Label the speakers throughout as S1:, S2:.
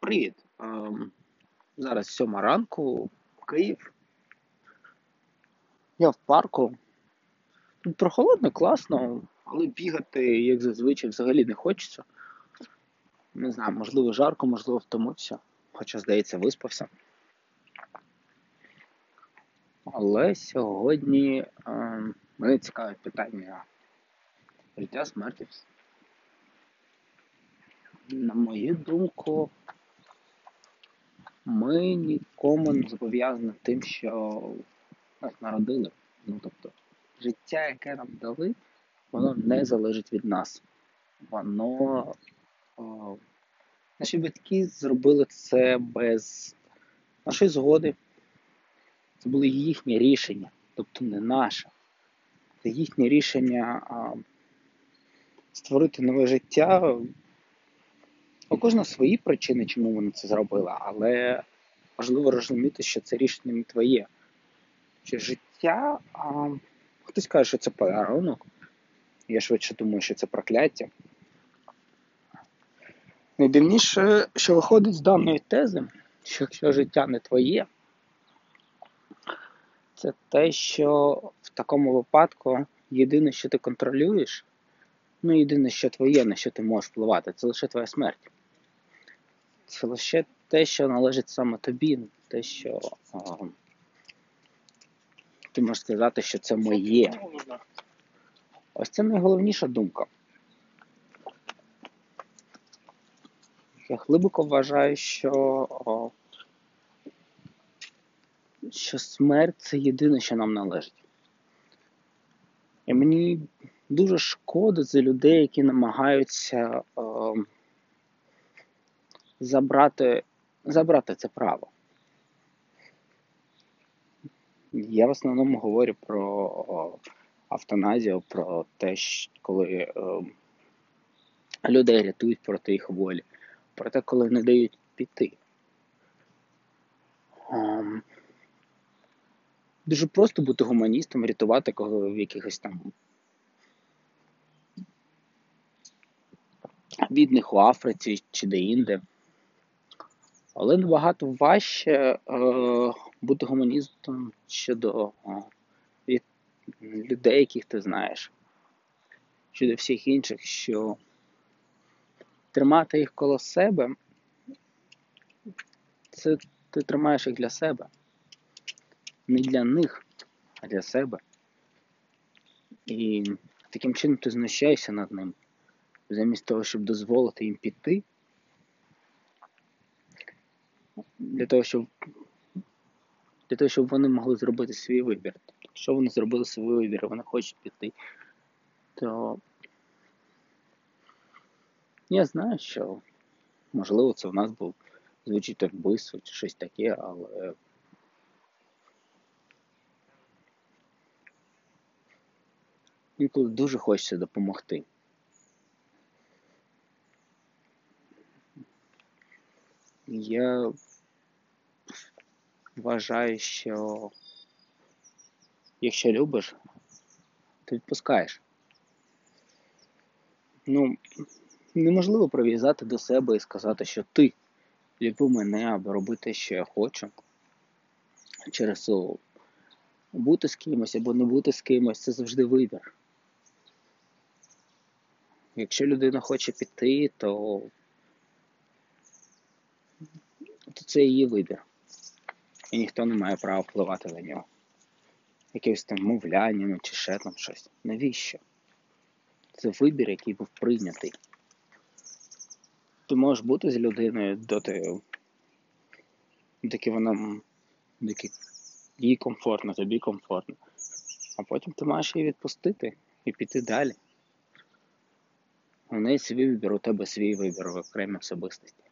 S1: Привіт! Зараз сьома ранку, Київ. Я в парку. Тут прохолодно, класно, але бігати, як зазвичай, взагалі не хочеться. Не знаю, можливо, жарко, можливо, втомився, хоча, здається, виспався. Але сьогодні ем, мене цікавить питання життя смерті. На мою думку, ми нікому не зобов'язані тим, що нас народили. Ну, тобто, життя, яке нам дали, воно не залежить від нас. Воно. О, наші батьки зробили це без нашої згоди. Це були їхні рішення, тобто не наше. Це їхнє рішення а, створити нове життя. У кожного свої причини, чому вони це зробили, але важливо розуміти, що це рішення не твоє. Що життя, а, хтось каже, що це подарунок. Я швидше думаю, що це прокляття. Найдивніше, що виходить з даної тези, що якщо життя не твоє, це те, що в такому випадку єдине, що ти контролюєш, ну єдине, що твоє, на що ти можеш впливати, це лише твоя смерть. Це лише те, що належить саме тобі, те, що а, ти можеш сказати, що це моє. Ось це найголовніша думка. Я глибоко вважаю, що, о, що смерть це єдине, що нам належить. І мені дуже шкода за людей, які намагаються о, забрати, забрати це право. Я в основному говорю про автоназію, про те, коли о, людей рятують проти їх волі, про те, коли не дають піти. Ом, Дуже просто бути гуманістом, рятувати кого в якихось там бідних у Африці чи де-інде. Але набагато важче е, бути гуманістом щодо від людей, яких ти знаєш, щодо всіх інших, що тримати їх коло себе, це ти тримаєш їх для себе. Не для них, а для себе. І таким чином ти знущаєшся над ним, замість того, щоб дозволити їм піти. Для того, щоб для того, щоб вони могли зробити свій вибір. Якщо вони зробили свій вибір, вони хочуть піти, то я знаю, що можливо це в нас був звучить вбивство чи щось таке, але інколи дуже хочеться допомогти. Я вважаю, що якщо любиш, то відпускаєш. Ну, неможливо прив'язати до себе і сказати, що ти люби мене або роби те, що я хочу. Через бути з кимось або не бути з кимось це завжди вибір. Якщо людина хоче піти, то, то це її вибір. І ніхто не має права впливати на нього. Якимось там мовляннями чи ще там щось. Навіщо? Це вибір, який був прийнятий. Ти можеш бути з людиною доти, доки вона доки їй комфортно, тобі комфортно. А потім ти маєш її відпустити і піти далі. У неї свій вибір, у тебе свій вибір в окремій особистості.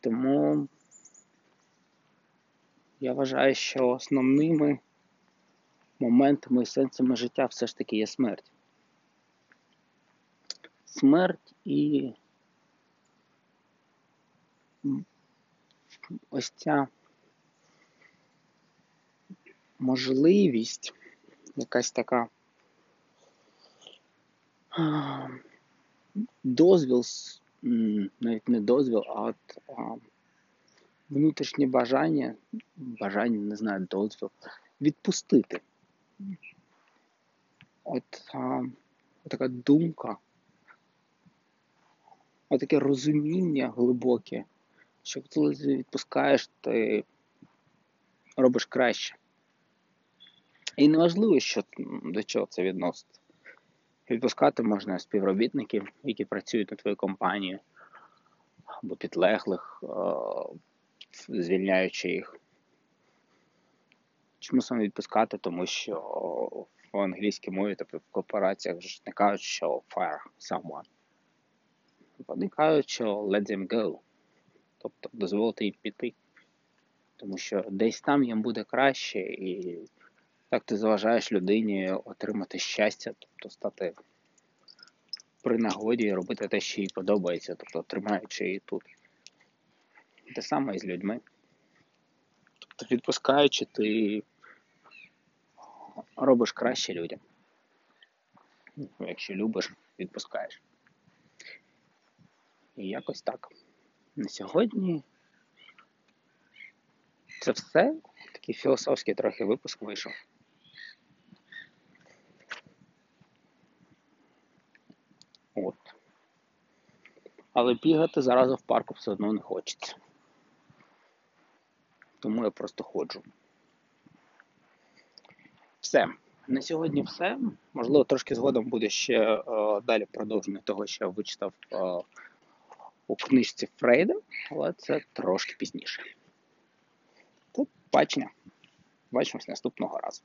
S1: Тому я вважаю, що основними моментами і сенсами життя все ж таки є смерть. Смерть і ось ця можливість, якась така дозвіл навіть не дозвіл, а от внутрішнє бажання, бажання, не знаю, дозвіл, відпустити. От а, така думка, от таке розуміння глибоке, що коли ти відпускаєш, ти робиш краще. І неважливо, що до чого це відноситься. Відпускати можна співробітників, які працюють на твою компанію, або підлеглих, звільняючи їх. Чому саме відпускати? Тому що в англійській мові тобто в корпораціях вже не кажуть, що fire someone. Вони кажуть, що let them go. Тобто дозволити їм піти. Тому що десь там їм буде краще, і так ти заважаєш людині отримати щастя, тобто стати при нагоді і робити те, що їй подобається, тобто тримаючи її тут. Те саме і з людьми. Тобто відпускаючи, ти робиш краще людям. Якщо любиш, відпускаєш. І якось так. На сьогодні це все. Такий філософський трохи випуск вийшов. От. Але бігати зараз в парку все одно не хочеться. Тому я просто ходжу. Все. На сьогодні все. Можливо, трошки згодом буде ще о, далі продовження того, що я вичитав о, у книжці Фрейда, але це трошки пізніше. Тут бачення. Бачимось наступного разу.